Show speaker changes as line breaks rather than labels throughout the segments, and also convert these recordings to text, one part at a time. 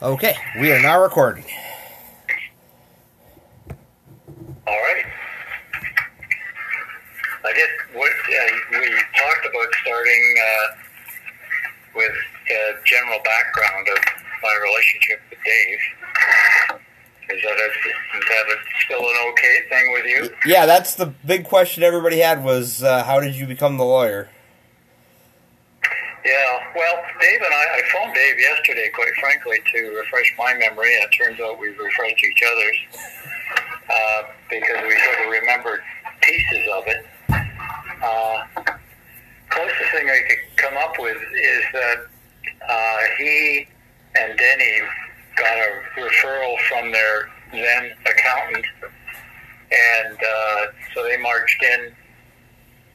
Okay, we are now recording.
All right. I guess what uh, we talked about starting uh, with a general background of my relationship with Dave. Is that, a, is that a, still an okay thing with you?
Yeah, that's the big question everybody had was uh, how did you become the lawyer?
Yeah, well, Dave and I, I phoned Dave yesterday, quite frankly, to refresh my memory. And it turns out we've refreshed each other's uh, because we sort of remembered pieces of it. Uh, closest thing I could come up with is that uh, he and Denny got a referral from their then accountant, and uh, so they marched in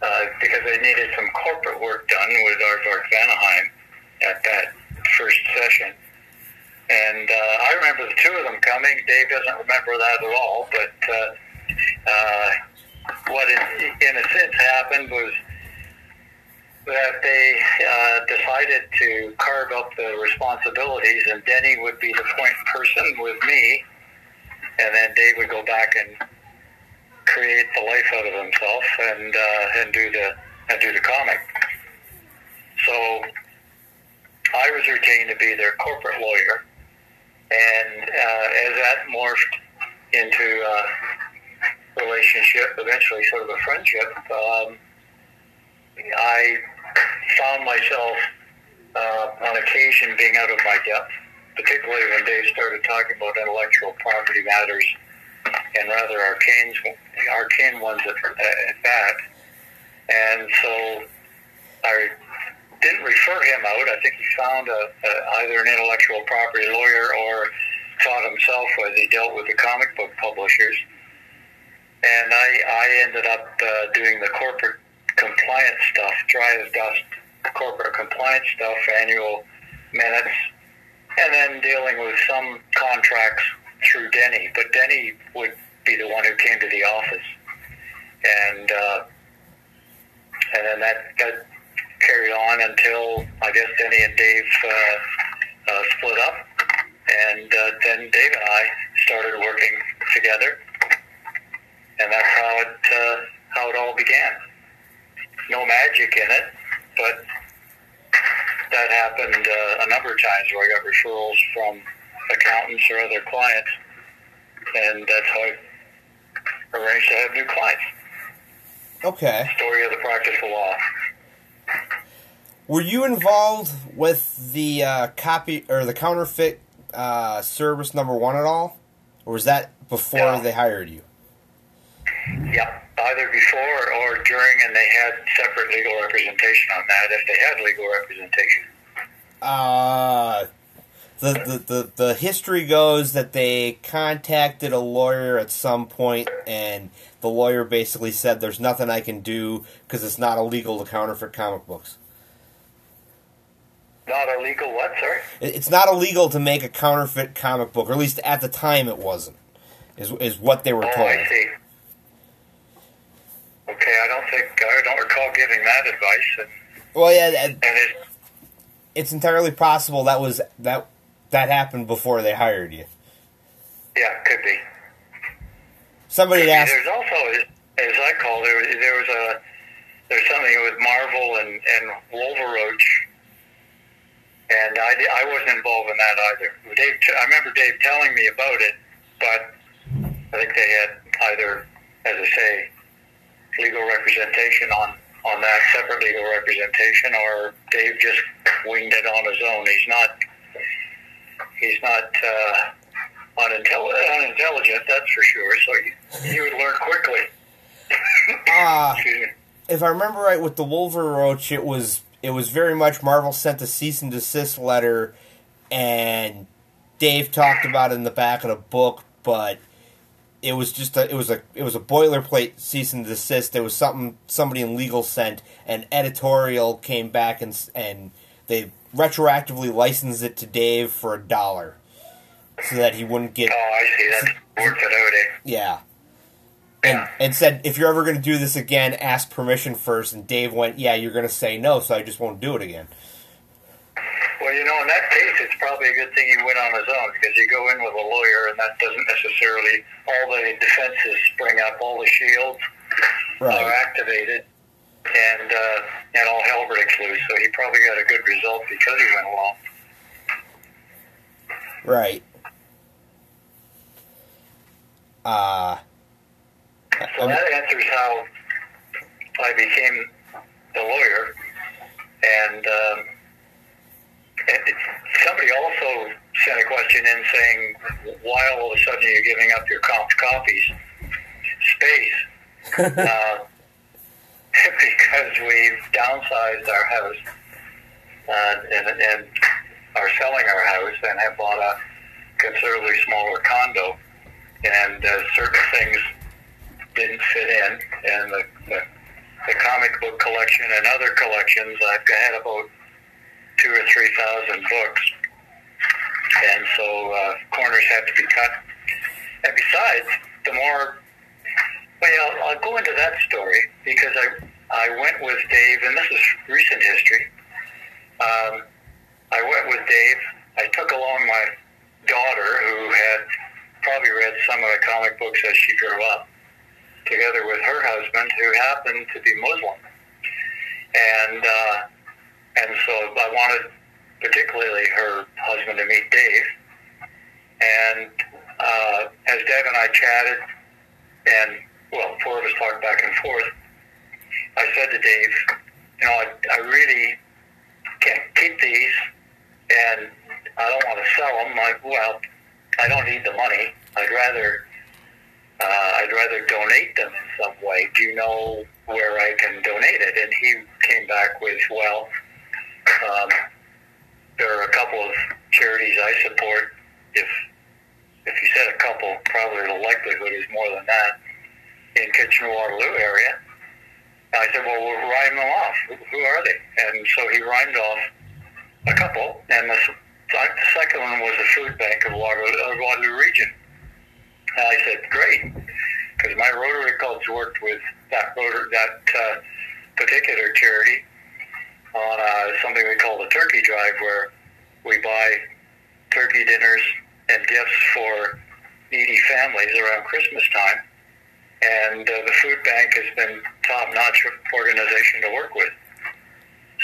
uh, because they needed some corporate work done with Aardvark Vanaheim at that first session. And uh, I remember the two of them coming. Dave doesn't remember that at all, but uh, uh, what in, in a sense happened was that they uh, decided to carve up the responsibilities, and Denny would be the point person with me, and then Dave would go back and create the life out of himself and uh, and do the and do the comic. So I was retained to be their corporate lawyer, and uh, as that morphed into a relationship, eventually sort of a friendship, um, I found myself uh, on occasion being out of my depth, particularly when Dave started talking about intellectual property matters and rather arcane, arcane ones at, at that. And so I didn't refer him out. I think he found a, a, either an intellectual property lawyer or taught himself as he dealt with the comic book publishers. And I, I ended up uh, doing the corporate compliance stuff, dry as dust corporate compliance stuff, annual minutes, and then dealing with some contracts through Denny. But Denny would be the one who came to the office, and uh, and then that got carried on until I guess Denny and Dave uh, uh, split up, and uh, then Dave and I started working together, and that's how it uh, how it all began. No magic in it, but that happened uh, a number of times where I got referrals from accountants or other clients, and that's how I arranged to have new clients.
Okay.
Story of the practice of law.
Were you involved with the uh, copy or the counterfeit uh, Cerebus number one at all, or was that before
Yeah.
they hired you?
Yep, either before or during, and they had separate legal representation on that if they had legal representation.
Uh, the, the, the, the history goes that they contacted a lawyer at some point, and the lawyer basically said, There's nothing I can do because it's not illegal to counterfeit comic books.
Not illegal what, sorry?
It's not illegal to make a counterfeit comic book, or at least at the time it wasn't, is, is what they were
Oh,
told.
I see. Okay, I don't think I don't recall giving that advice, and,
Well, yeah, that-
and it,
it's entirely possible that was that that happened before they hired you.
yeah, could be.
Somebody had asked,
There's also, as I call there, there was a there's something with Marvel and and Wolveroach, and I I wasn't involved in that either. Dave, I remember Dave telling me about it, but I think they had either, as I say, legal representation on on that separate legal representation, or Dave just winged it on his own. He's not he's not. Uh, unintelligent, unintelligent, that's for sure. So you, you would learn quickly.
ah,
Excuse
if I remember right, with the Wolveroach, it was it was very much Marvel sent a cease and desist letter, and Dave talked about it in the back of the book, but it was just a it was a it was a boilerplate cease and desist. There was something somebody in legal sent, and editorial came back and and they retroactively licensed it to Dave for a dollar, so that he wouldn't get
Oh, I see. That's worked it
yeah. And,
Yeah.
and said, if you're ever going to do this again, ask permission first. And Dave went, yeah, you're going to say no, so I just won't do it again.
Well, Well, you know, in that case, it's probably a good thing he went on his own because you go in with a lawyer, and that doesn't necessarily all the defenses spring up, all the shields
Right.
are activated, and uh, and all hell breaks loose. So he probably got a good result because he went along.
Right. Uh,
So that answers how I became the lawyer. And, um, and somebody also sent a question in saying, why all of a sudden are you giving up your comp copies? Space. uh, because we've downsized our house uh, and, and are selling our house and have bought a considerably smaller condo. And uh, certain things didn't fit in, and the, the, the comic book collection and other collections, I've had about two or three thousand books, and so uh, corners had to be cut. And besides, the more, well, I'll, go into that story because I I went with Dave, and this is recent history. Um, I went with Dave. I took along my daughter, who had probably read some of the comic books as she grew up together with her husband, who happened to be Muslim. And uh, and so I wanted particularly her husband to meet Dave. And uh, as Deb and I chatted, and well, four of us talked back and forth, I said to Dave, you know, I, I really can't keep these, and I don't want to sell them. I, well, I don't need the money. I'd rather uh, I'd rather donate them in some way. Do you know where I can donate it? And he came back with, well, um, there are a couple of charities I support. If if you said a couple, probably the likelihood is more than that in Kitchener Waterloo area. I said, well, we'll rhyme them off. Who are they? And so he rhymed off a couple, and the, the second one was the food bank of Waterloo, uh, Waterloo region. And I said, great, because my Rotary clubs worked with that that uh, particular charity on uh, something we call the turkey drive, where we buy turkey dinners and gifts for needy families around Christmas time. And uh, the food bank has been top-notch organization to work with.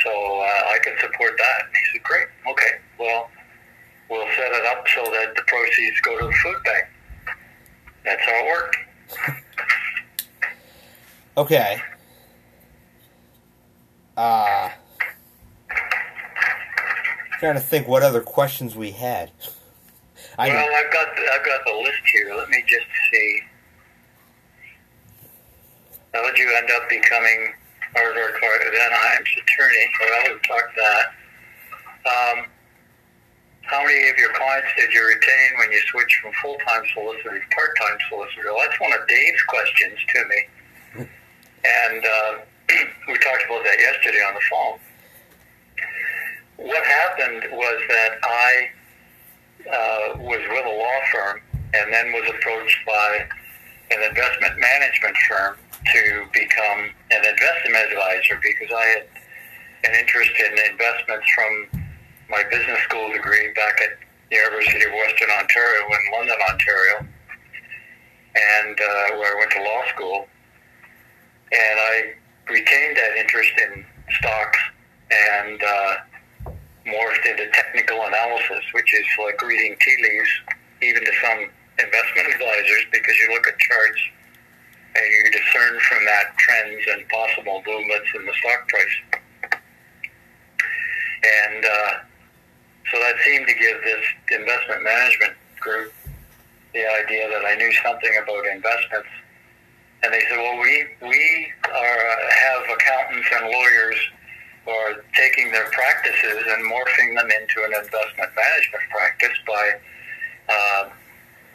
So uh, I can support that. And he said, great, okay, well, we'll set it up so that the proceeds go to the food bank. That's how it worked.
okay. Uh, trying to think what other questions we had. I
well, I've got the, I've got the list here. Let me just see. You end up becoming Aardvark Vanaheim's attorney? Well, we've talked that. Um, how many of your clients did you retain when you switched from full-time solicitor to part-time solicitor? Well, that's one of Dave's questions to me. And uh, we talked about that yesterday on the phone. What happened was that I uh, was with a law firm and then was approached by an investment management firm to become an investment advisor because I had an interest in investments from my business school degree back at the University of Western Ontario in London, Ontario, and uh, where I went to law school. And I retained that interest in stocks and uh, morphed into technical analysis, which is like reading tea leaves, even to some investment advisors, because you look at charts and you discern from that trends and possible movements in the stock price. And uh, so that seemed to give this investment management group the idea that I knew something about investments. And they said, well, we, we are, uh, have accountants and lawyers who are taking their practices and morphing them into an investment management practice by uh,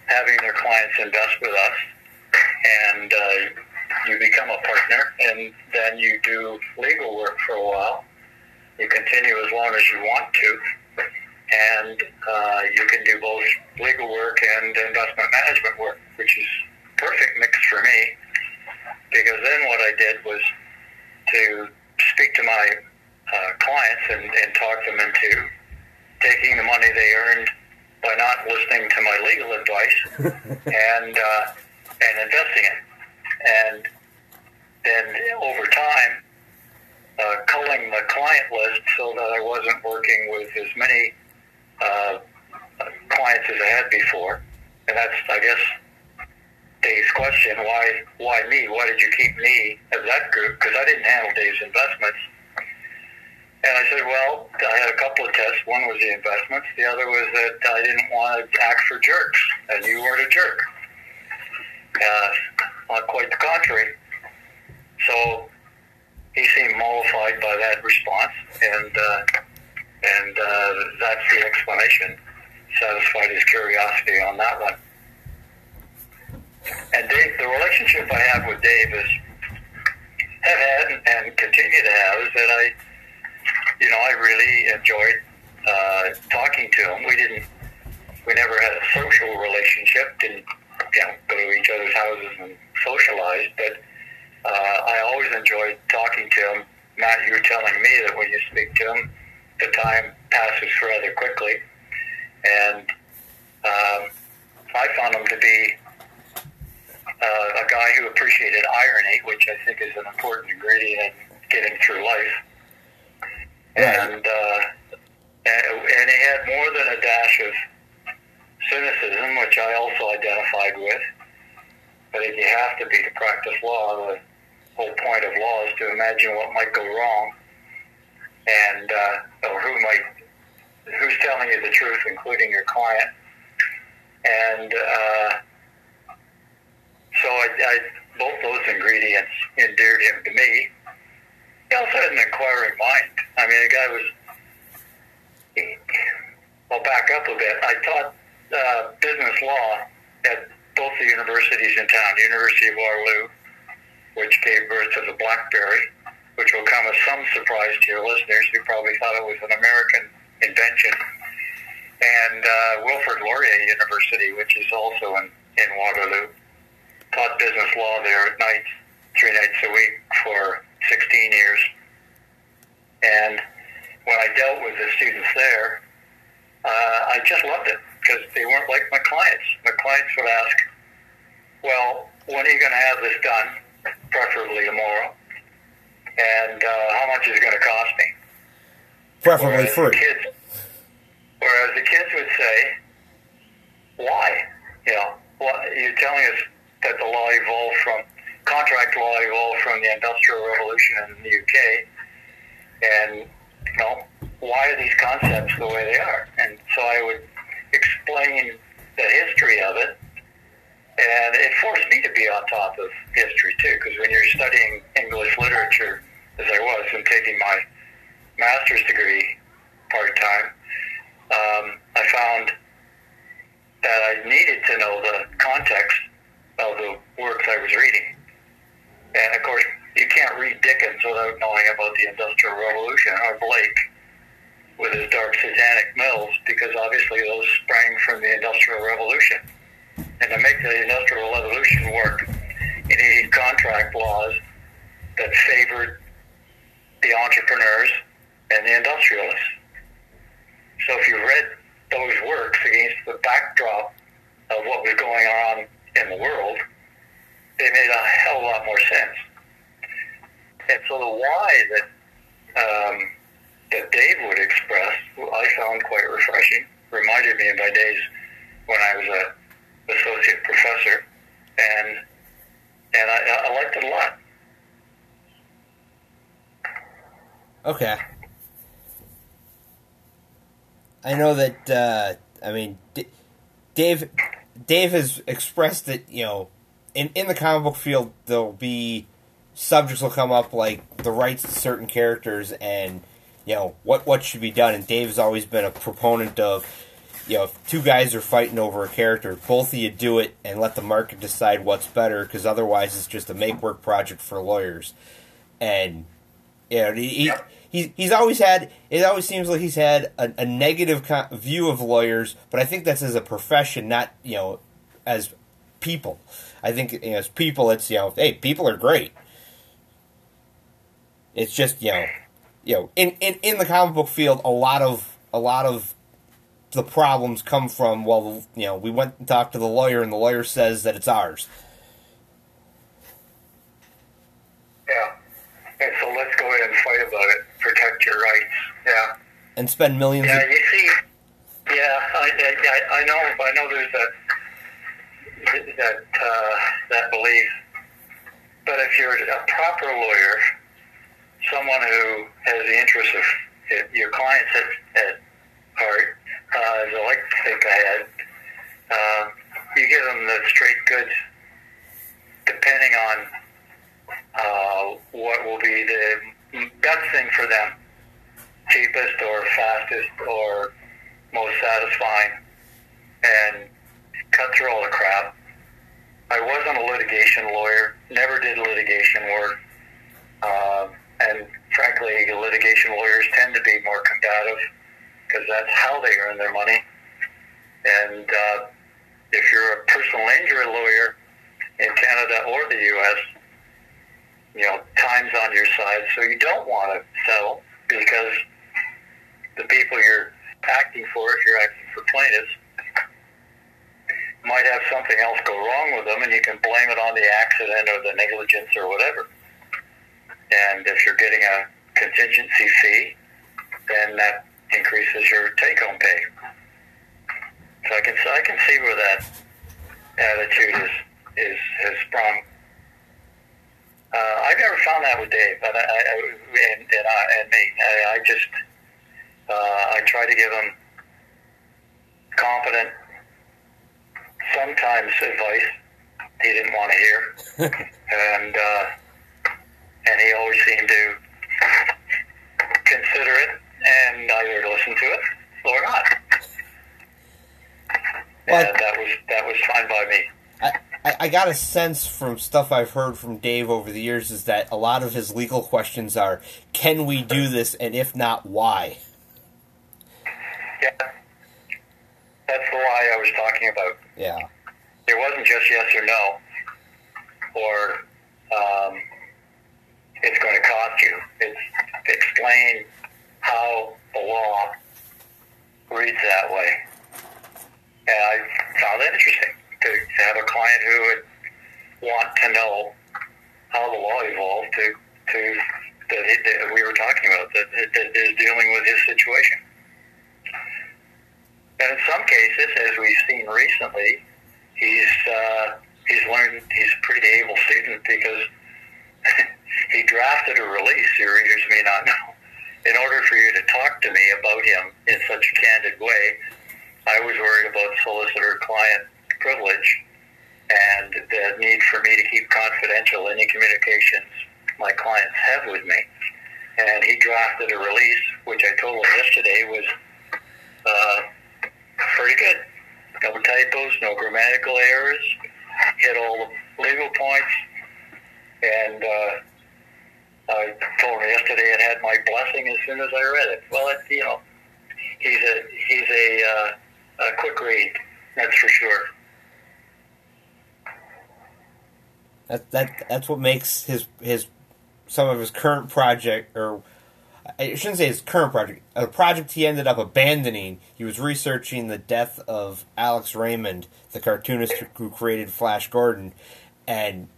having their clients invest with us. And uh, you become a partner, and then you do legal work for a while. You continue as long as you want to and uh, you can do both legal work and investment management work, which is perfect mix for me. Because then what I did was to speak to my uh, clients and, and talk them into taking the money they earned by not listening to my legal advice and uh, and investing it. And then over time, uh, culling the client list so that I wasn't working with as many uh, clients as I had before. And that's, I guess, Dave's question: Why, why me? Why did you keep me as that group? Because I didn't handle Dave's investments. And I said, well, I had a couple of tests. One was the investments. The other was that I didn't want to act for jerks, and you weren't a jerk. Uh, quite the contrary. So he seemed mollified by that response, and uh, and uh, that's the explanation. Satisfied his curiosity on that one. And Dave, the relationship I have with Dave is have had and continue to have is that I you know, I really enjoyed uh, talking to him. We didn't, we never had a social relationship, didn't, you know, go to each other's houses and socialize, but uh, I always enjoyed talking to him. Matt, you were telling me that when you speak to him, the time passes rather quickly. And um, I found him to be uh, a guy who appreciated irony, which I think is an important ingredient in getting through life and uh, and he had more than a dash of cynicism, which I also identified with. But if you have to be to practice law, the whole point of law is to imagine what might go wrong, and uh, or who might who's telling you the truth, including your client. And uh, so I, I, both those ingredients endeared him to me. He also had an inquiring mind. I mean, the guy was. I'll back up a bit. I taught uh, business law at both the universities in town, University of Waterloo, which gave birth to the BlackBerry, which will come as some surprise to your listeners who probably thought it was an American invention, and uh, Wilfrid Laurier University, which is also in, in Waterloo. Taught business law there at night, three nights a week for 16 years. And when I dealt with the students there, uh, I just loved it because they weren't like my clients. My clients would ask, well, when are you going to have this done? Preferably tomorrow. And uh, how much is it going to cost me?
Preferably free.
The kids, whereas the kids would say, why? You know, well, you're telling us that the law evolved from contract law evolved from the Industrial Revolution in the UK, and you know why are these concepts the way they are? And so I would explain the history of it, and it forced me to be on top of history too, because when you're studying English literature, as I was, and taking my master's degree part time, um, I found that I needed to know the context of the works I was reading. And of course, you can't read Dickens without knowing about the Industrial Revolution or Blake with his dark satanic mills, because obviously those sprang from the Industrial Revolution. And to make the Industrial Revolution work, you needed contract laws that favored the entrepreneurs and the industrialists. So if you read those works against the backdrop of what was going on in the world, they made a hell of a lot more sense. And so the why that um, that Dave would express, I found quite refreshing. Reminded me of my days when I was a associate professor, and and I, I liked it a lot.
Okay. I know that. Uh, I mean, D- Dave. Dave has expressed that you know, in in the comic book field, there'll be subjects will come up like the rights to certain characters and you know what what should be done. And Dave's always been a proponent of you know if two guys are fighting over a character, both of you do it and let the market decide what's better because otherwise it's just a make work project for lawyers. And you know he. he He's, he's always had it always seems like he's had a, a negative co- view of lawyers but i think that's as a profession not you know as people i think you know, as people it's you know hey people are great it's just you know, you know, in, in in the comic book field, a lot of a lot of the problems come from. Well, you know, we went and talked to the lawyer, and the lawyer says that it's ours.
Yeah. And so let's go ahead and fight about it. Protect your rights. Yeah.
And spend millions.
Yeah,
of,
you see. Yeah, I, I, I know. I know. There's that that uh, that belief. But if you're a proper lawyer, someone who has the interests of your clients at, at heart, uh, as I like to think I had, uh, you give them the straight goods, depending on uh, what will be the best thing for them, cheapest or fastest or most satisfying, and cut through all the crap. I wasn't a litigation lawyer, never did litigation work, uh, and frankly, litigation lawyers tend to be more combative because that's how they earn their money. And uh, if you're a personal injury lawyer in Canada or the U.S., you know, time's on your side, so you don't want to settle because the people you're acting for, if you're acting for plaintiffs, might have something else go wrong with them, and you can blame it on the accident or the negligence or whatever. And if you're getting a contingency fee, then that increases your take-home pay. So I can I can see where that attitude is is has sprung. Uh, I've never found that with Dave, but I, I and, and, I, and me, I, I just uh, I try to give him competent, sometimes advice he didn't want to hear, and uh, and he always seemed to consider it and either listen to it or not.
Well,
and that was that was fine by me.
I, I got a sense from stuff I've heard from Dave over the years is that a lot of his legal questions are, can we do this, and if not, why?
Yeah, that's the why I was talking about.
Yeah.
It wasn't just yes or no, or um, it's going to cost you. It's explain how the law reads that way. And I found that interesting to, to have a client who would want to know how the law evolved to, to that, that we were talking about, that, that is dealing with his situation. And in some cases, as we've seen recently, he's uh, he's learned he's a pretty able student because he drafted a release. Your readers may not know. In order for you to talk to me about him in such a candid way, I was worried about solicitor-client privilege and the need for me to keep confidential any communications my clients have with me. And he drafted a release, which I told him yesterday was uh, pretty good. No typos, no grammatical errors, hit all the legal points, and uh, I told him yesterday it had my blessing as soon as I read it. Well, it, you know, he's a he's a, uh, a quick read, that's for sure.
That that that's what makes his his some of his current project or I shouldn't say his current project, a project he ended up abandoning. He was researching the death of Alex Raymond, the cartoonist who created Flash Gordon, and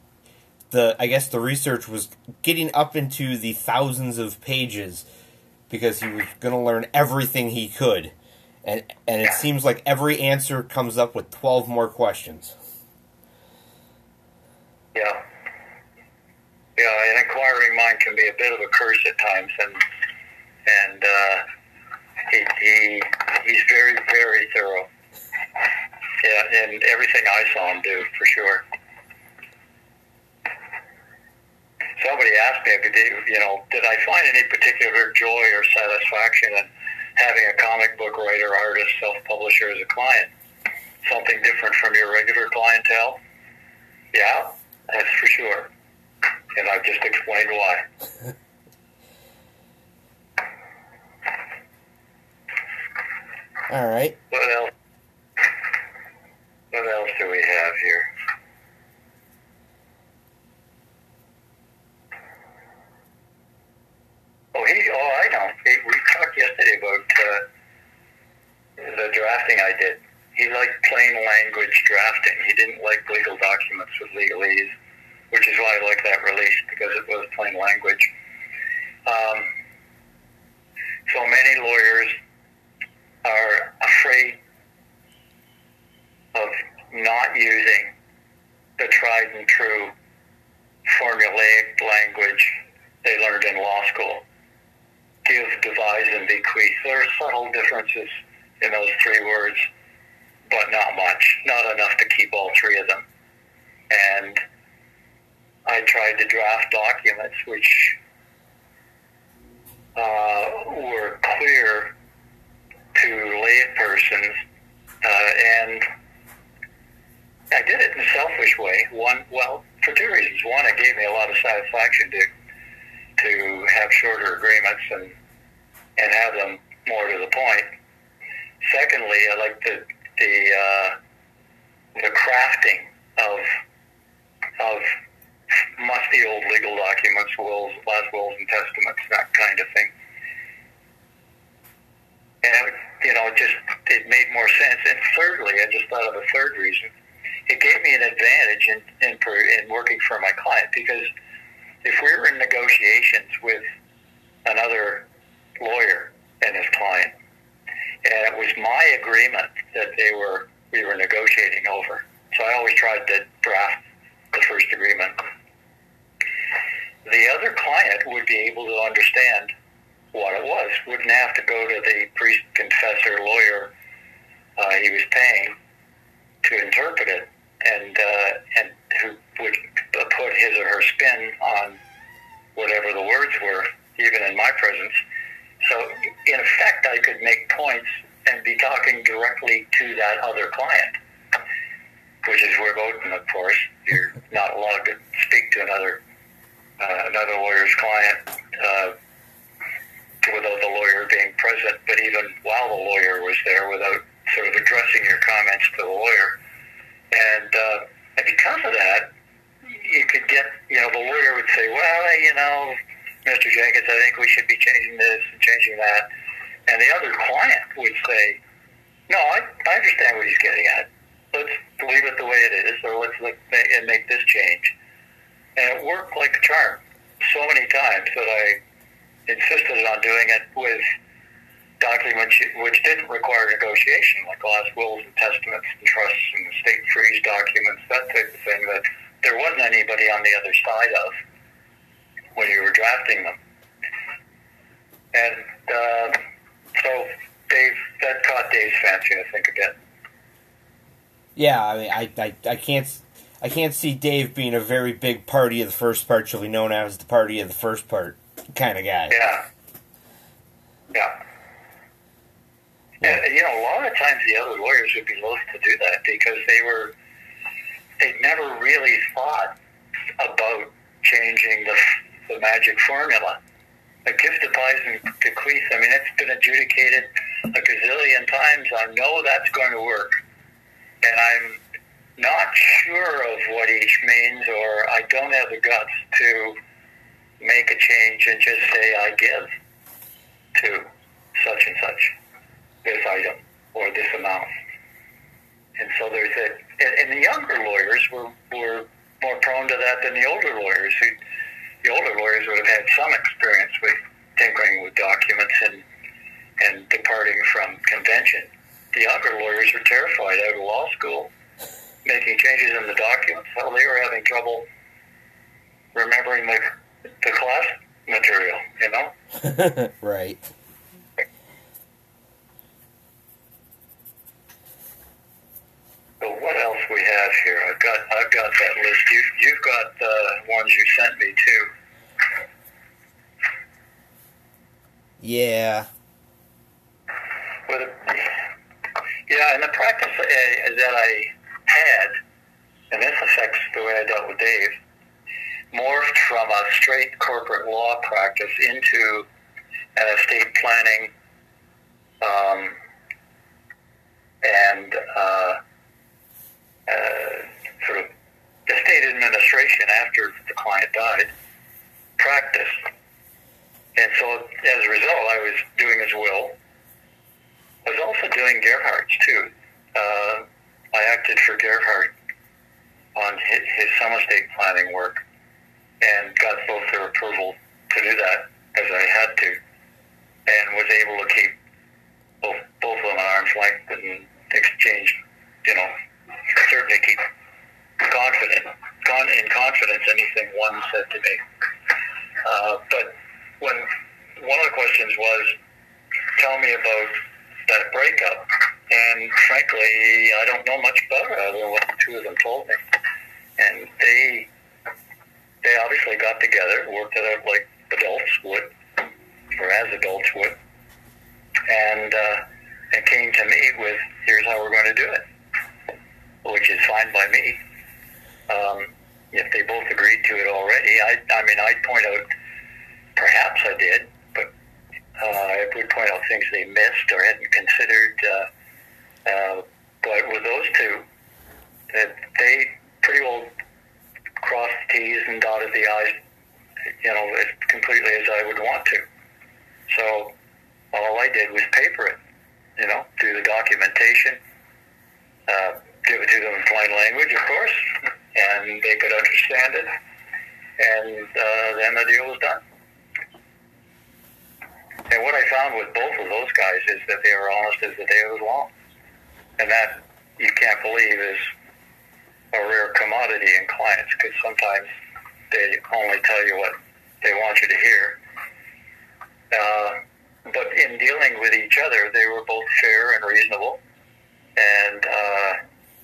the I guess the research was getting up into the thousands of pages because he was going to learn everything he could. And and it seems like every answer comes up with 12 more questions.
Yeah. Yeah, an inquiring mind can be a bit of a curse at times, and and uh, he, he he's very very thorough. Yeah, and everything I saw him do for sure. Somebody asked me, you know, did I find any particular joy or satisfaction in having a comic book writer, artist, self-publisher as a client? Something different from your regular clientele? Yeah, that's for sure. And I've just explained why.
All right.
What else? What else do we have here? Oh, he. Oh, I know. He, we talked yesterday about uh, the He liked plain language drafting. He didn't like legal documents with legalese, which is why I like that release because it was plain language. Um, so many lawyers are afraid of not using the tried and true formulaic language they learned in law school. Give, devise, and bequeath. There are subtle differences in those three words, but not much. Not enough to keep all three of them. And I tried to draft documents which uh, were clear to laypersons, uh, and I did it in a selfish way. One, well, for two reasons. One, it gave me a lot of satisfaction to to have shorter agreements and and have them more to the point. Secondly, I like the the uh, the crafting of of musty old legal documents, wills, last wills and testaments, that kind of thing. And you know, it just it made more sense. And thirdly, I just thought of a third reason. It gave me an advantage in in, in working for my client because if we were in negotiations with another lawyer and his client, and it was my agreement that they were we were negotiating over. So I always tried to draft the first agreement. The other client would be able to understand what it was. Wouldn't have to go to the priest confessor lawyer uh, he was paying to interpret it, and uh, and who would put his or her spin on whatever the words were, even in my presence. So in effect, I could make points and be talking directly to that other client, which is verboten, of course. You're not allowed to speak to another uh, another lawyer's client uh, without the lawyer being present, but even while the lawyer was there, without sort of addressing your comments to the lawyer. And, uh, and because of that, you could get, you know, the lawyer would say, well, you know, Mr. Jenkins, I think we should be changing this and changing that. And the other client would say, no, I, I understand what he's getting at. Let's leave it the way it is, or let's look and make this change. And it worked like a charm so many times that I insisted on doing it with documents which didn't require negotiation, like last wills and testaments and trusts and estate freeze documents, that type of thing that there wasn't anybody on the other side of when you were drafting them. And uh, so Dave, that caught Dave's fancy, I think, again.
Yeah, I mean, I, I, I can't I can't see Dave being a very big party of the first part. She'll be known as the party of the first part kind of guy.
Yeah. Yeah. And, you know, a lot of times the other lawyers would be loath to do that because they were, they never really thought about changing the, the magic formula. A gift devise and bequeath, I mean, it's been adjudicated a gazillion times. I know that's going to work. And I'm not sure of what each means, or I don't have the guts to make a change and just say I give to such and such this item or this amount. And so there's a, and, the younger lawyers were, were more prone to that than the older lawyers. Who, the older lawyers would have had some experience with tinkering with documents and, and departing from convention. The younger lawyers were terrified out of law school making changes in the documents. Well, they were having trouble remembering the, the class material, you know?
right.
So what else we have here? I've got I've got that list. You you've got the ones you sent me too.
Yeah.
A, yeah, and the practice uh, that I had, and this affects the way I dealt with Dave, morphed from a straight corporate law practice into an estate planning um, and uh, uh, sort of estate administration after the client died practice. And so as a result, I was doing his will. I was also doing Gerhard's too. Uh, acted for Gerhard on his, his summer estate planning work and got both their approval to do that as I had to and was able to keep both, both of them at arm's length and exchange, you know, certainly keep confident, con- in confidence anything one said to me. Uh, but when one of the questions was, tell me about that breakup, and frankly, I don't know much about it other than what the two of them told me. And they they obviously got together, worked it out like adults would, or as adults would, and uh, and came to me with, "Here's how we're going to do it," which is fine by me. Um, if they both agreed to it already, I I mean, I'd point out, perhaps I did, but uh, I would point out things they missed or hadn't considered. Uh, uh, but with those two, they pretty well crossed the T's and dotted the I's, you know, as completely as I would want to. So all I did was paper it, you know, do the documentation, uh, give it to them in plain language, of course, and they could understand it, and uh, then the deal was done. And what I found with both of those guys is that they were honest as the day was long, and that you can't believe is a rare commodity in clients because sometimes they only tell you what they want you to hear. Uh, but in dealing with each other, they were both fair and reasonable, and uh,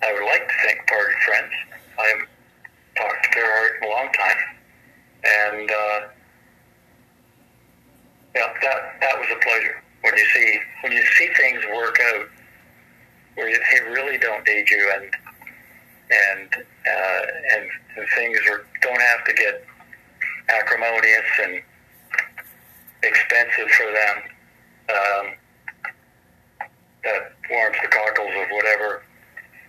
I would like to think parted friends. I've talked to Gerhard a long time, and uh, yeah, that that was a pleasure when you see when you see things work out where they really don't need you and and uh, and, and things are don't have to get acrimonious and expensive for them. Um, that warms the cockles of whatever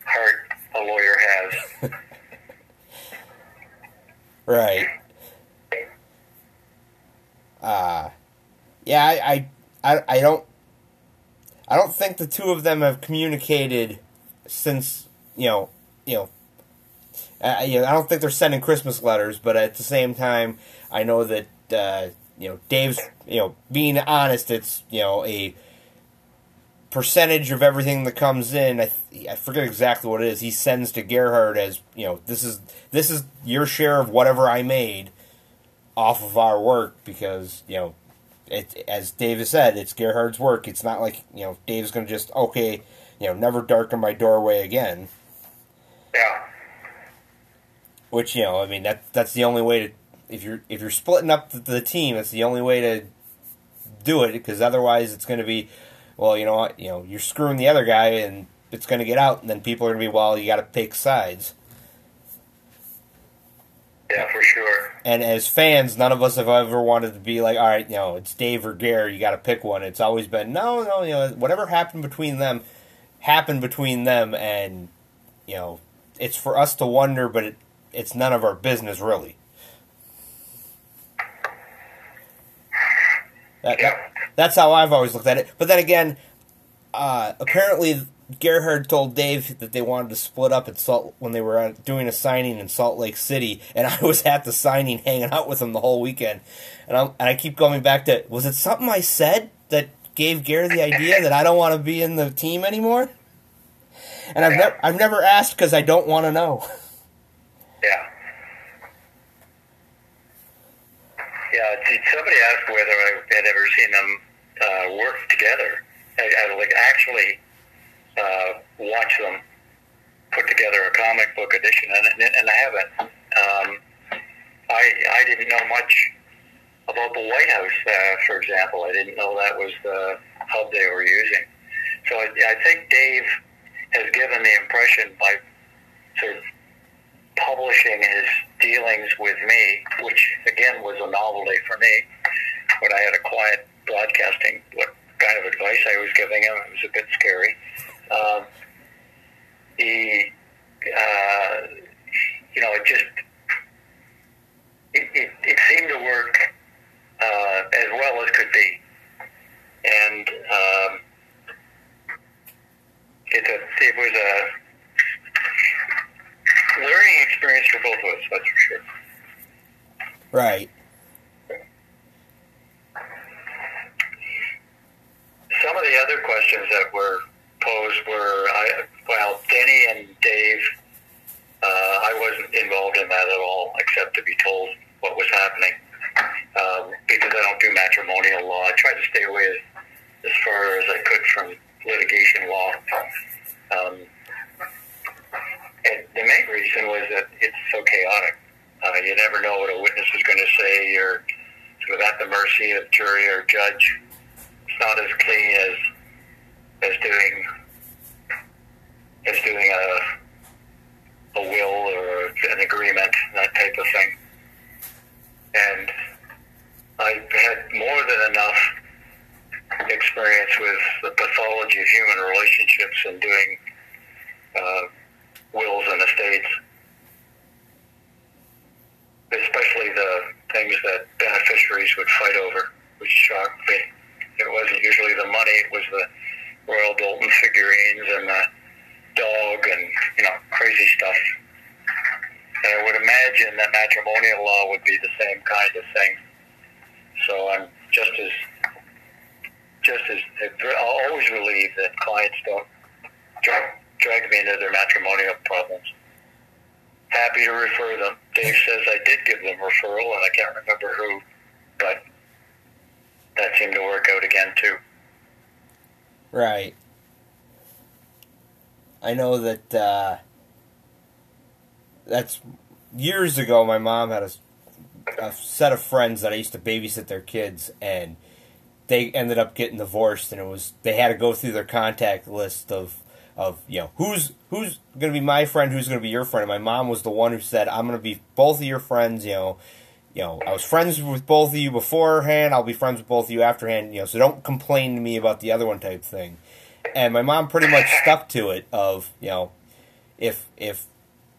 heart a lawyer has.
right. Uh yeah, I, I, I, I don't, I don't think the two of them have communicated since you know, you know, uh, you know, I don't think they're sending Christmas letters, but at the same time, I know that uh, you know Dave's, you know, being honest, it's you know a percentage of everything that comes in. I, I forget exactly what it is. He sends to Gerhard as you know, this is this is your share of whatever I made off of our work because you know it, as Davis said, it's Gerhard's work. It's not like you know Dave's going to just okay, you know, never darken my doorway again.
Yeah.
Which you know, I mean that that's the only way to if you're if you're splitting up the, the team, it's the only way to do it because otherwise it's going to be well, you know what, you know, you're screwing the other guy and it's going to get out, and then people are going to be well, you got to pick sides.
Yeah, for sure.
And as fans, none of us have ever wanted to be like, all right, you know, it's Dave or Gary, you got to pick one. It's always been no, no, you know, whatever happened between them happened between them, and you know, it's for us to wonder, but it, it's none of our business really. That, that, that's how I've always looked at it. But then again, uh, apparently Gerhard told Dave that they wanted to split up at Salt when they were doing a signing in Salt Lake City, and I was at the signing, hanging out with him the whole weekend. And, and I keep going back to, was it something I said that gave Gary the idea that I don't want to be in the team anymore? And I've never I've never asked because I don't want to know.
Yeah. Yeah. Somebody asked whether I had ever seen them uh, work together? I, I like actually uh, watch them put together a comic book edition, and, and I haven't. Um, I I didn't know much about the White House, uh, for example. I didn't know that was the hub they were using. So I, I think Dave has given the impression by sort of publishing his dealings with me, which again was a novelty for me. When I had a quiet broadcasting what kind of advice I was giving him. It was a bit scary. Um, he, uh, you know, it just it, it, it seemed to work uh, as well as could be, and um, it, it was a learning experience for both of us. That's for sure.
Right.
Some of the other questions that were posed were, I, well, Deni and Dave, uh, I wasn't involved in that at all, except to be told what was happening. Um, because I don't do matrimonial law. I tried to stay away as, as far as I could from litigation law. Um, and the main reason was that it's so chaotic. Uh, you never know what a witness is going to say. You're sort of at the mercy of jury or judge. It's not as clean as as doing as doing a a will or an agreement, that type of thing. And I've had more than enough experience with the pathology of human relationships and doing uh, wills and estates, especially the things that beneficiaries would fight over, which shocked me. It wasn't usually the money; it was the Royal Doulton figurines and the dog and you know crazy stuff. And I would imagine that matrimonial law would be the same kind of thing. So I'm just as just as I'll always relieved that clients don't drag, drag me into their matrimonial problems. Happy to refer them. Dave says I did give them referral, and I can't remember who, but that seemed to work out again too.
Right. I know that uh, that's years ago. My mom had a, a set of friends that I used to babysit their kids, and they ended up getting divorced, and it was they had to go through their contact list of of you know who's who's going to be my friend, who's going to be your friend. And my mom was the one who said, "I'm going to be both of your friends." You know, you know, I was friends with both of you beforehand. I'll be friends with both of you afterhand. You know, so don't complain to me about the other one type thing. And my mom pretty much stuck to it. Of you know, if if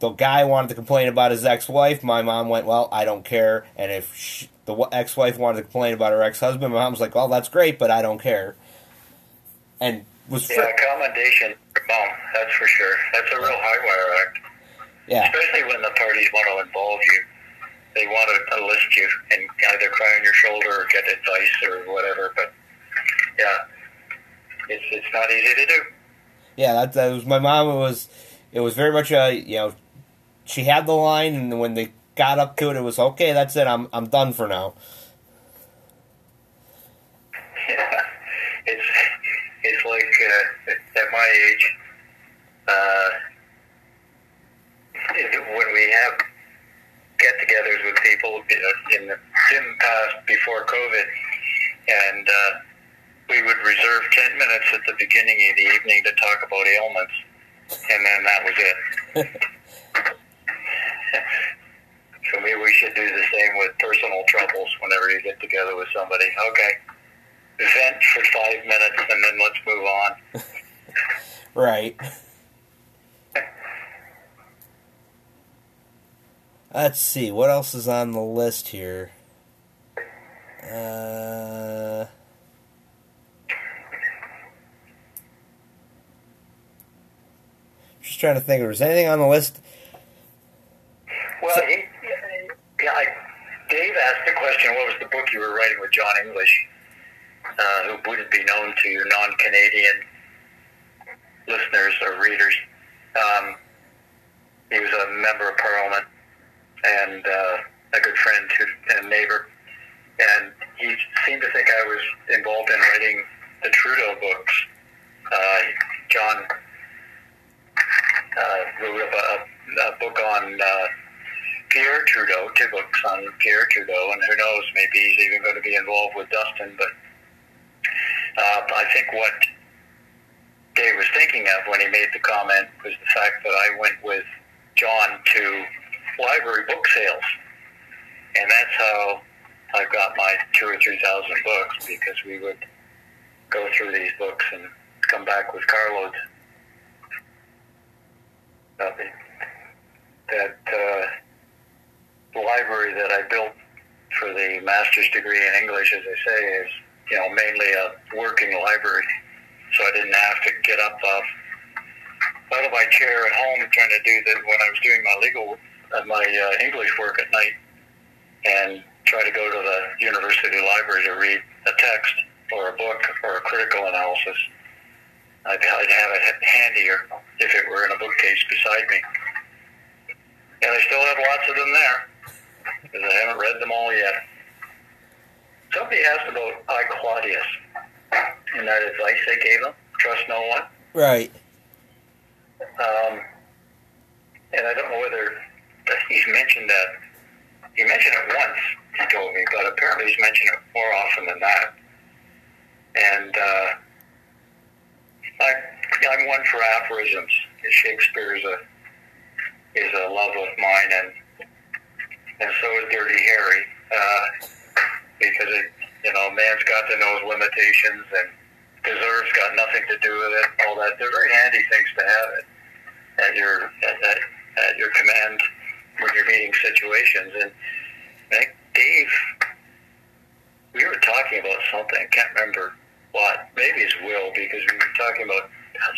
the guy wanted to complain about his ex-wife, my mom went, "Well, I don't care." And if she, the ex-wife wanted to complain about her ex-husband, my mom was like, "Well, that's great, but I don't care." And was
yeah, commendation for mom. That's for sure. That's a real high wire act.
Yeah.
Especially when the parties want to involve you. They want to enlist you and either cry on your shoulder or get advice or whatever. But yeah, it's it's not easy to do.
Yeah, that, that was my mom. It was it was very much a you know she had the line, and when they got up to it, it was okay. That's it. I'm I'm done for now.
Yeah, it's it's like uh, at my age, uh, when we have people in the gym past before COVID, and uh, we would reserve ten minutes at the beginning of the evening to talk about ailments, and then that was it. so maybe we should do the same with personal troubles whenever you get together with somebody. Okay vent for five minutes and then let's move on.
right. Let's see what else is on the list here. Uh, just trying to think. If there's anything on the list.
Well, he, yeah, I, Dave asked the question. What was the book you were writing with John English? uh, who wouldn't be known to your non-Canadian listeners or readers. Um, he was a member of Parliament and uh, a good friend to, and neighbor. And he seemed to think I was involved in writing the Trudeau books. Uh, John uh, wrote a, a book on uh, Pierre Trudeau, two books on Pierre Trudeau, and who knows, maybe he's even going to be involved with Justin, but uh, I think what Dave was thinking of when he made the comment was the fact that I went with John to library book sales. And that's how I got my two or three thousand books because we would go through these books and come back with carloads. Uh, that uh, library that I built for the master's degree in English, as I say, is you know, mainly a working library, so I didn't have to get up off out of my chair at home trying to do that when I was doing my legal at my uh, English work at night and try to go to the university library to read a text or a book or a critical analysis. I'd, I'd have it handier if it were in a bookcase beside me. And I still have lots of them there because I haven't read them all yet. Somebody asked about I Claudius and that advice I gave him. Trust no one.
Right.
Um, and I don't know whether he's mentioned that. He mentioned it once, he told me, but apparently he's mentioned it more often than that. And uh, I, I'm one for aphorisms. Shakespeare is a is a love of mine, and and so is Dirty Harry, uh, because it, you know, man's got to know his limitations, and deserves got nothing to do with it. All that they're very handy things to have it at your at, at, at your command when you're meeting situations. And Dave, we were talking about something. I can't remember what. Maybe it's Will because we were talking about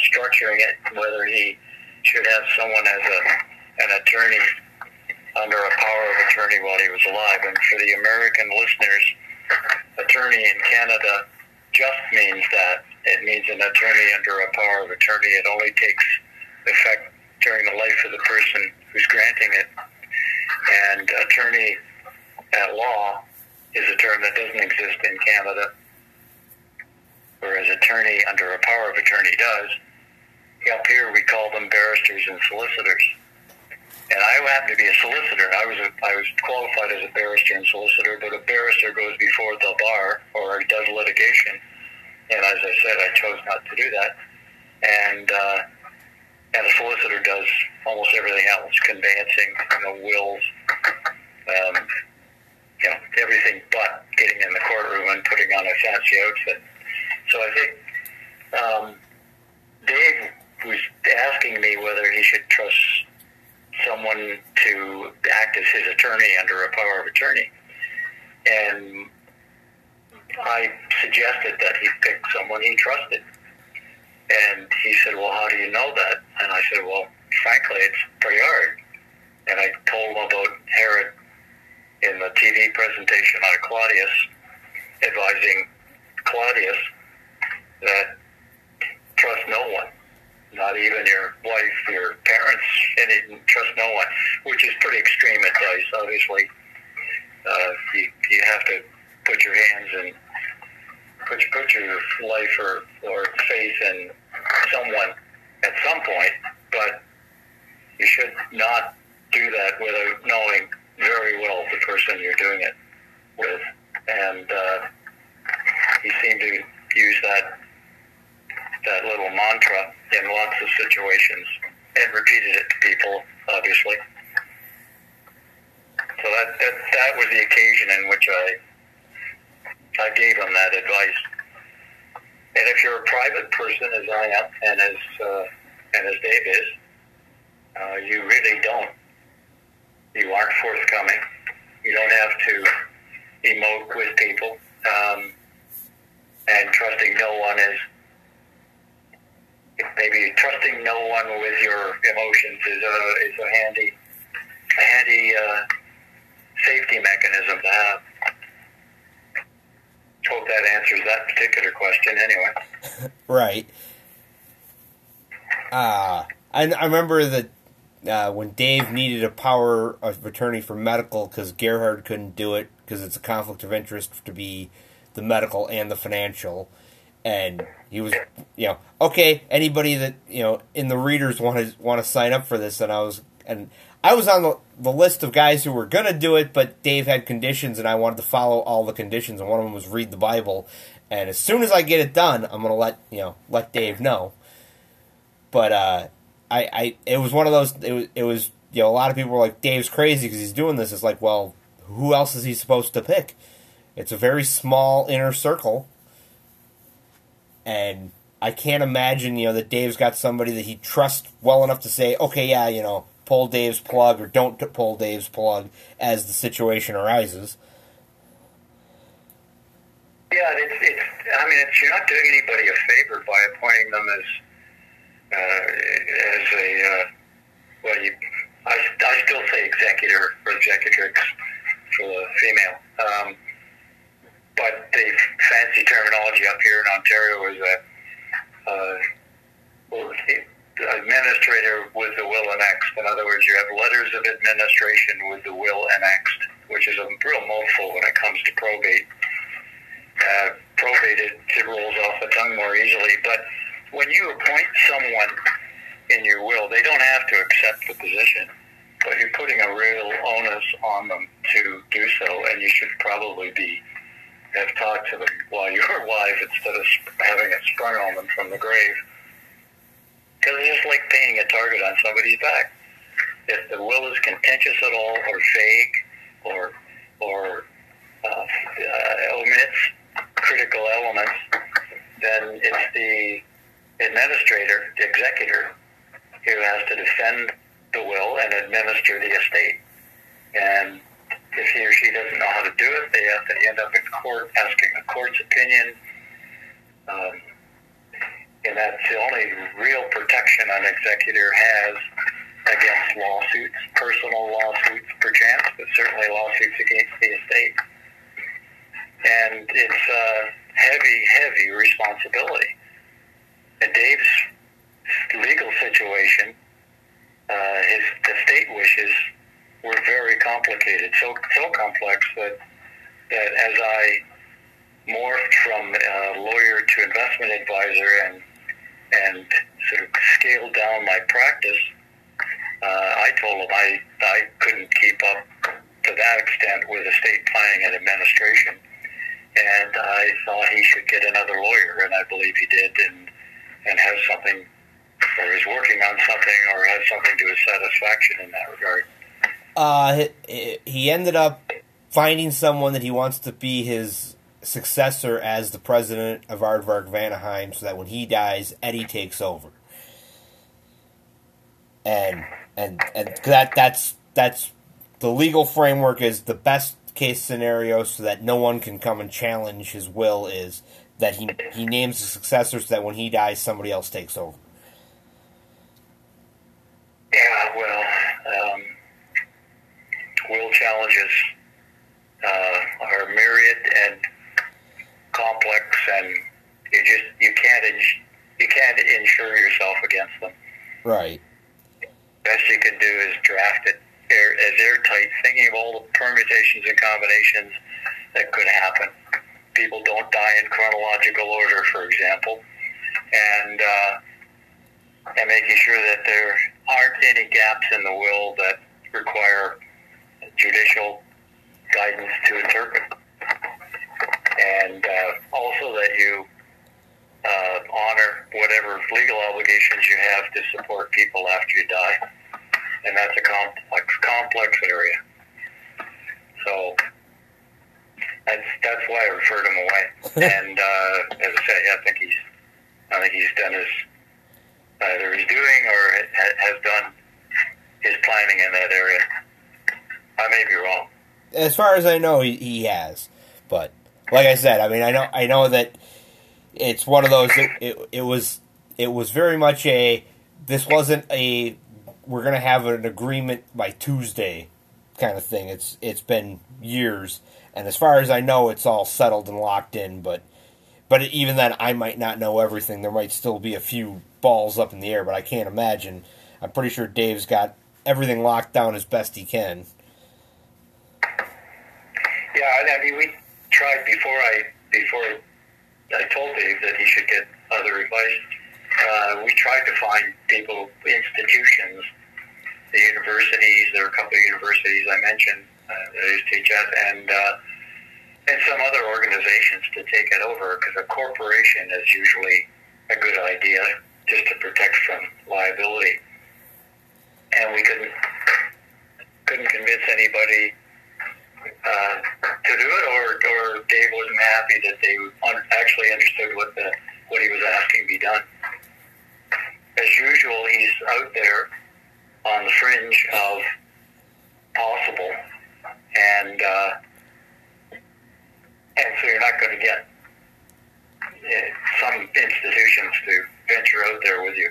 structuring it, whether he should have someone as a an attorney under a power of attorney while he was alive. And for the American listeners, attorney in Canada just means that. It means an attorney under a power of attorney. It only takes effect during the life of the person who's granting it. And attorney at law is a term that doesn't exist in Canada, whereas attorney under a power of attorney does. Up here, we call them barristers and solicitors. And I happen to be a solicitor. I was a, I was qualified as a barrister and solicitor, but a barrister goes before the bar or does litigation. And as I said, I chose not to do that. And uh, and a solicitor does almost everything else, conveyancing, you know, wills, um, you know, everything but getting in the courtroom and putting on a fancy outfit. So I think um, Dave was asking me whether he should trust someone to act as his attorney under a power of attorney. And I suggested that he pick someone he trusted. And he said, well, how do you know that? And I said, well, frankly, it's pretty hard. And I told him about Herod in the TV presentation on Claudius, advising Claudius that trust no one, not even your wife, your parents, and trust no one, which is pretty extreme advice, obviously. Uh, you, you have to put your hands and put, your life or, or faith in someone at some point, but you should not do that without knowing very well the person you're doing it with. And uh, he seemed to use that that little mantra in lots of situations and repeated it to people, obviously. So that, that that was the occasion in which I I gave him that advice. And if you're a private person, as I am, and as uh, and as Dave is, uh, you really don't. You aren't forthcoming. You don't have to emote with people. Um, and trusting no one is maybe trusting no one with your emotions is a is a handy a handy uh, safety mechanism to have. Hope that answers that particular question. Anyway.
right. Uh, I, I remember that uh, when Dave needed a power of attorney for medical because Gerhard couldn't do it because it's a conflict of interest to be the medical and the financial, and he was, you know, okay. Anybody that you know in the readers want to want to sign up for this, and I was and I was on the, the list of guys who were gonna do it, but Dave had conditions, and I wanted to follow all the conditions, and one of them was read the Bible. And as soon as I get it done, I'm gonna let you know let Dave know. But uh, I, I it was one of those. It was, it was you know a lot of people were like Dave's crazy because he's doing this. It's like well, who else is he supposed to pick? It's a very small inner circle, and I can't imagine you know that Dave's got somebody that he trusts well enough to say, okay, yeah, you know, pull Dave's plug or don't pull Dave's plug as the situation arises.
Yeah, it's, it's I mean, it's, you're not doing anybody a favor by appointing them as uh, as a uh, well, you, I, I still say executor or executrix for the female. Um, but the fancy terminology up here in Ontario is that uh, well, administrator with the will annexed. In other words, you have letters of administration with the will annexed, which is a real mouthful when it comes to probate. Uh, probate, it, it rolls off the tongue more easily. But when you appoint someone in your will, they don't have to accept the position, but you're putting a real onus on them to do so, and you should probably be have talked to them while you're alive instead of having it sprung on them from the grave. Because it's just like painting a target on somebody's back. If the will is contentious at all, or vague, or or uh, uh, omits critical elements, then it's the administrator, the executor, who has to defend the will and administer the estate. And if he or she doesn't know how to do it, they have to end up in court asking the court's opinion. Um, and that's the only real protection an executor has against lawsuits, personal lawsuits perchance, but certainly lawsuits against the estate. And it's a heavy, heavy responsibility. And Dave's legal situation, uh, his estate wishes were very complicated, so so complex that that as I morphed from uh, lawyer to investment advisor and and sort of scaled down my practice, uh, I told him I I couldn't keep up to that extent with estate planning and administration, and I thought he should get another lawyer, and I believe he did, and and has something or is working on something or has something to his satisfaction in that regard.
Uh, he ended up finding someone that he wants to be his successor as the president of Aardvark Vanaheim, so that when he dies, Eddie takes over. And and and that that's that's the legal framework is the best case scenario, so that no one can come and challenge his will. Is that he he names the successor, so that when he dies, somebody else takes over.
Yeah, well, um, will challenges uh, are myriad and complex, and you just you can't ins- you can't insure yourself against them.
Right.
Best you can do is draft it air, as airtight, thinking of all the permutations and combinations that could happen. People don't die in chronological order, for example, and uh, and making sure that there aren't any gaps in the will that require judicial guidance to interpret. And uh, also that you uh, honor whatever legal obligations you have to support people after you die. And that's a complex, complex area. So that's that's why I referred him away. and uh, as I yeah, I think he's I think he's done his either he's doing or has done his planning in that area. I may be wrong.
As far as I know, he, he has, but like I said, I mean, I know I know that it's one of those. It, it, it was it was very much a. This wasn't a. We're gonna have an agreement by Tuesday, kind of thing. It's it's been years, and as far as I know, it's all settled and locked in. But but even then, I might not know everything. There might still be a few balls up in the air, but I can't imagine. I'm pretty sure Dave's got everything locked down as best he can.
Yeah, I mean, we tried before I before I told Dave that he should get other advice. Uh, we tried to find people, institutions, the universities. There are a couple of universities I mentioned uh, that I used to teach at, and uh, and some other organizations to take it over because a corporation is usually a good idea just to protect from liability. And we couldn't couldn't convince anybody uh, to do it, or or Dave wasn't happy that they actually understood what the what he was asking be done. As usual, he's out there on the fringe of possible, and uh, and so you're not going to get uh, some institutions to venture out there with you.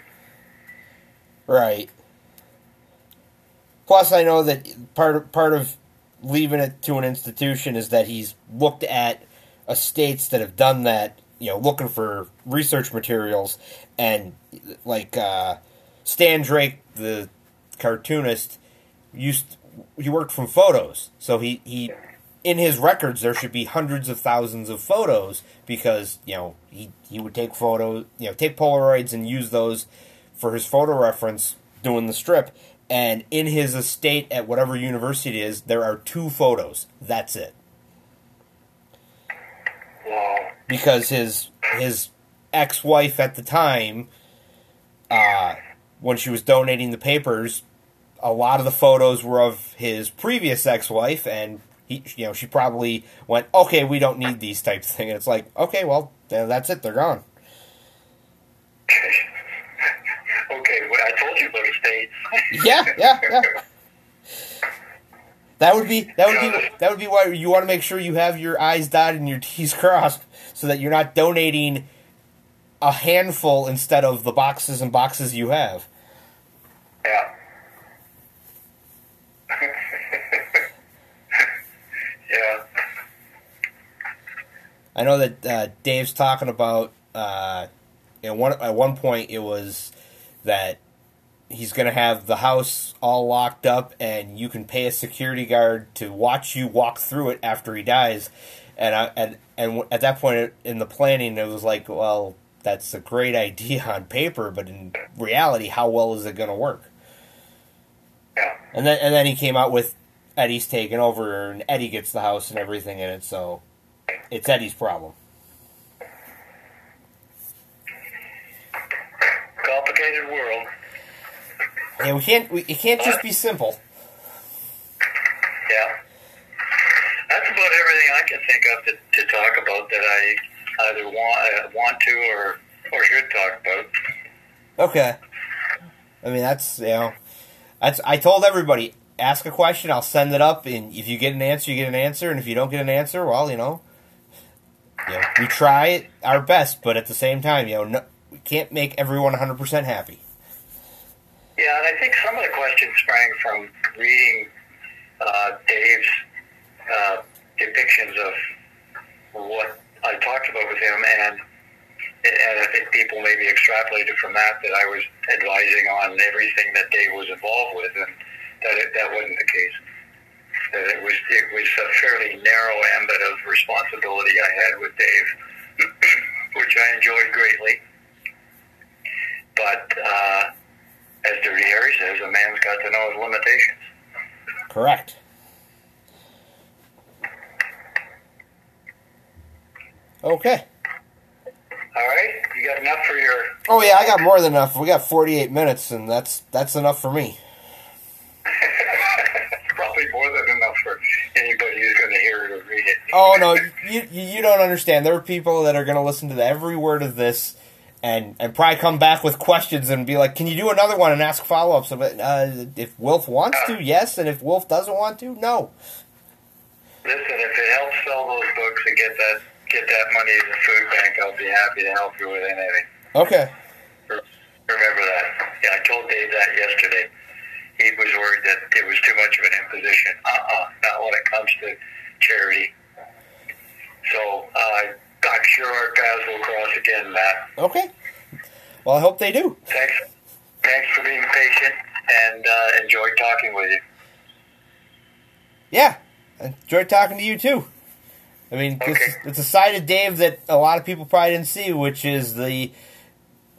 Right. Plus, I know that part part of leaving it to an institution is that he's looked at estates that have done that, you know, looking for research materials, and like uh, Stan Drake, the cartoonist, used he worked from photos, so he he in his records there should be hundreds of thousands of photos because you know he he would take photos, you know, take Polaroids and use those for his photo reference doing the strip. And in his estate at whatever university it is, there are two photos. That's it.
Wow.
Because his his ex wife at the time, uh, when she was donating the papers, a lot of the photos were of his previous ex wife, and he, you know, she probably went, "Okay, we don't need these types of things." And it's like, okay, well, that's it; they're gone.
okay, well, I told you about estates.
Yeah, yeah, yeah. That would be that would be that would be why you want to make sure you have your I's dotted and your T's crossed, so that you're not donating a handful instead of the boxes and boxes you have.
Yeah. yeah.
I know that uh, Dave's talking about. Uh, know, one at one point it was that he's going to have the house all locked up, and you can pay a security guard to watch you walk through it after he dies. And I, and and at that point in the planning, it was like, well, that's a great idea on paper, but in reality, how well is it going to work?
Yeah.
And then and then he came out with Eddie's taking over, and Eddie gets the house and everything in it, so it's Eddie's problem.
Complicated world.
Yeah, we can't. We, it can't just be simple.
Yeah. That's about everything I can think of to, to talk about that I either want uh, want to or or should talk about.
Okay. I mean, that's you know, that's I told everybody ask a question, I'll send it up, and if you get an answer, you get an answer, and if you don't get an answer, well, you know, you know we try our best, but at the same time, you know, no, we can't make everyone 100 percent happy.
Yeah, and I think some of the questions sprang from reading uh, Dave's uh, depictions of what I talked about with him, and and I think people maybe extrapolated from that that I was advising on everything that Dave was involved with, and that it, that wasn't the case. That it was it was a fairly narrow ambit of responsibility I had with Dave, which I enjoyed greatly. But uh, as Dirty Harry says, a man's got to know his limitations.
Correct. Okay.
All right, you got enough for your.
Oh yeah, I got more than enough. We got 48 minutes, and that's that's enough for me.
Probably more than enough for anybody who's going to hear it or read it.
Oh no, you you you don't understand. There are people that are going to listen to every word of this, and and probably come back with questions and be like, "Can you do another one and ask follow ups?" Uh, if Wilf wants to, yes, and if Wilf doesn't want to, no.
Listen, if it helps sell those books and get that get that money to the food bank, I'll be happy to help you with anything.
Okay.
Remember that. Yeah, I told Dave that yesterday. He was worried that it was too much of an imposition. Uh-uh, not when it comes to charity. So uh, I'm sure our paths will cross again, Matt.
Okay. Well, I hope they do.
Thanks. Thanks for being patient and uh, enjoyed talking with you.
Yeah, enjoyed talking to you too. I mean,
Okay.
it's, it's a side of Dave that a lot of people probably didn't see, which is the,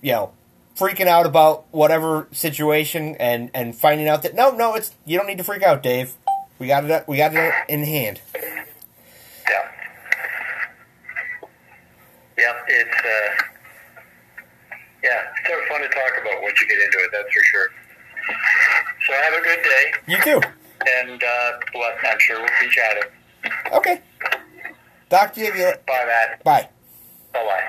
you know, freaking out about whatever situation and and finding out that no, no, it's you don't need to freak out, Dave. We got it. We got it in hand.
Yeah. Yep, it's uh, yeah, it's sort of fun to talk about once you get into it. That's for sure. So have a good day,
You too.
and uh, well, I'm sure we'll be chatting.
Okay. Talk to you.
Bye, Matt.
Bye.
Bye, bye.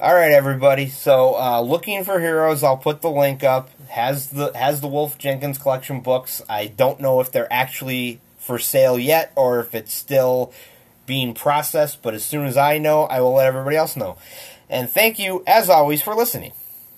All right, everybody. So, uh, looking for heroes, I'll put the link up. Has the has the Wilf Jenkins collection books. I don't know if they're actually for sale yet or if it's still being processed. But as soon as I know, I will let everybody else know. And thank you, as always, for listening.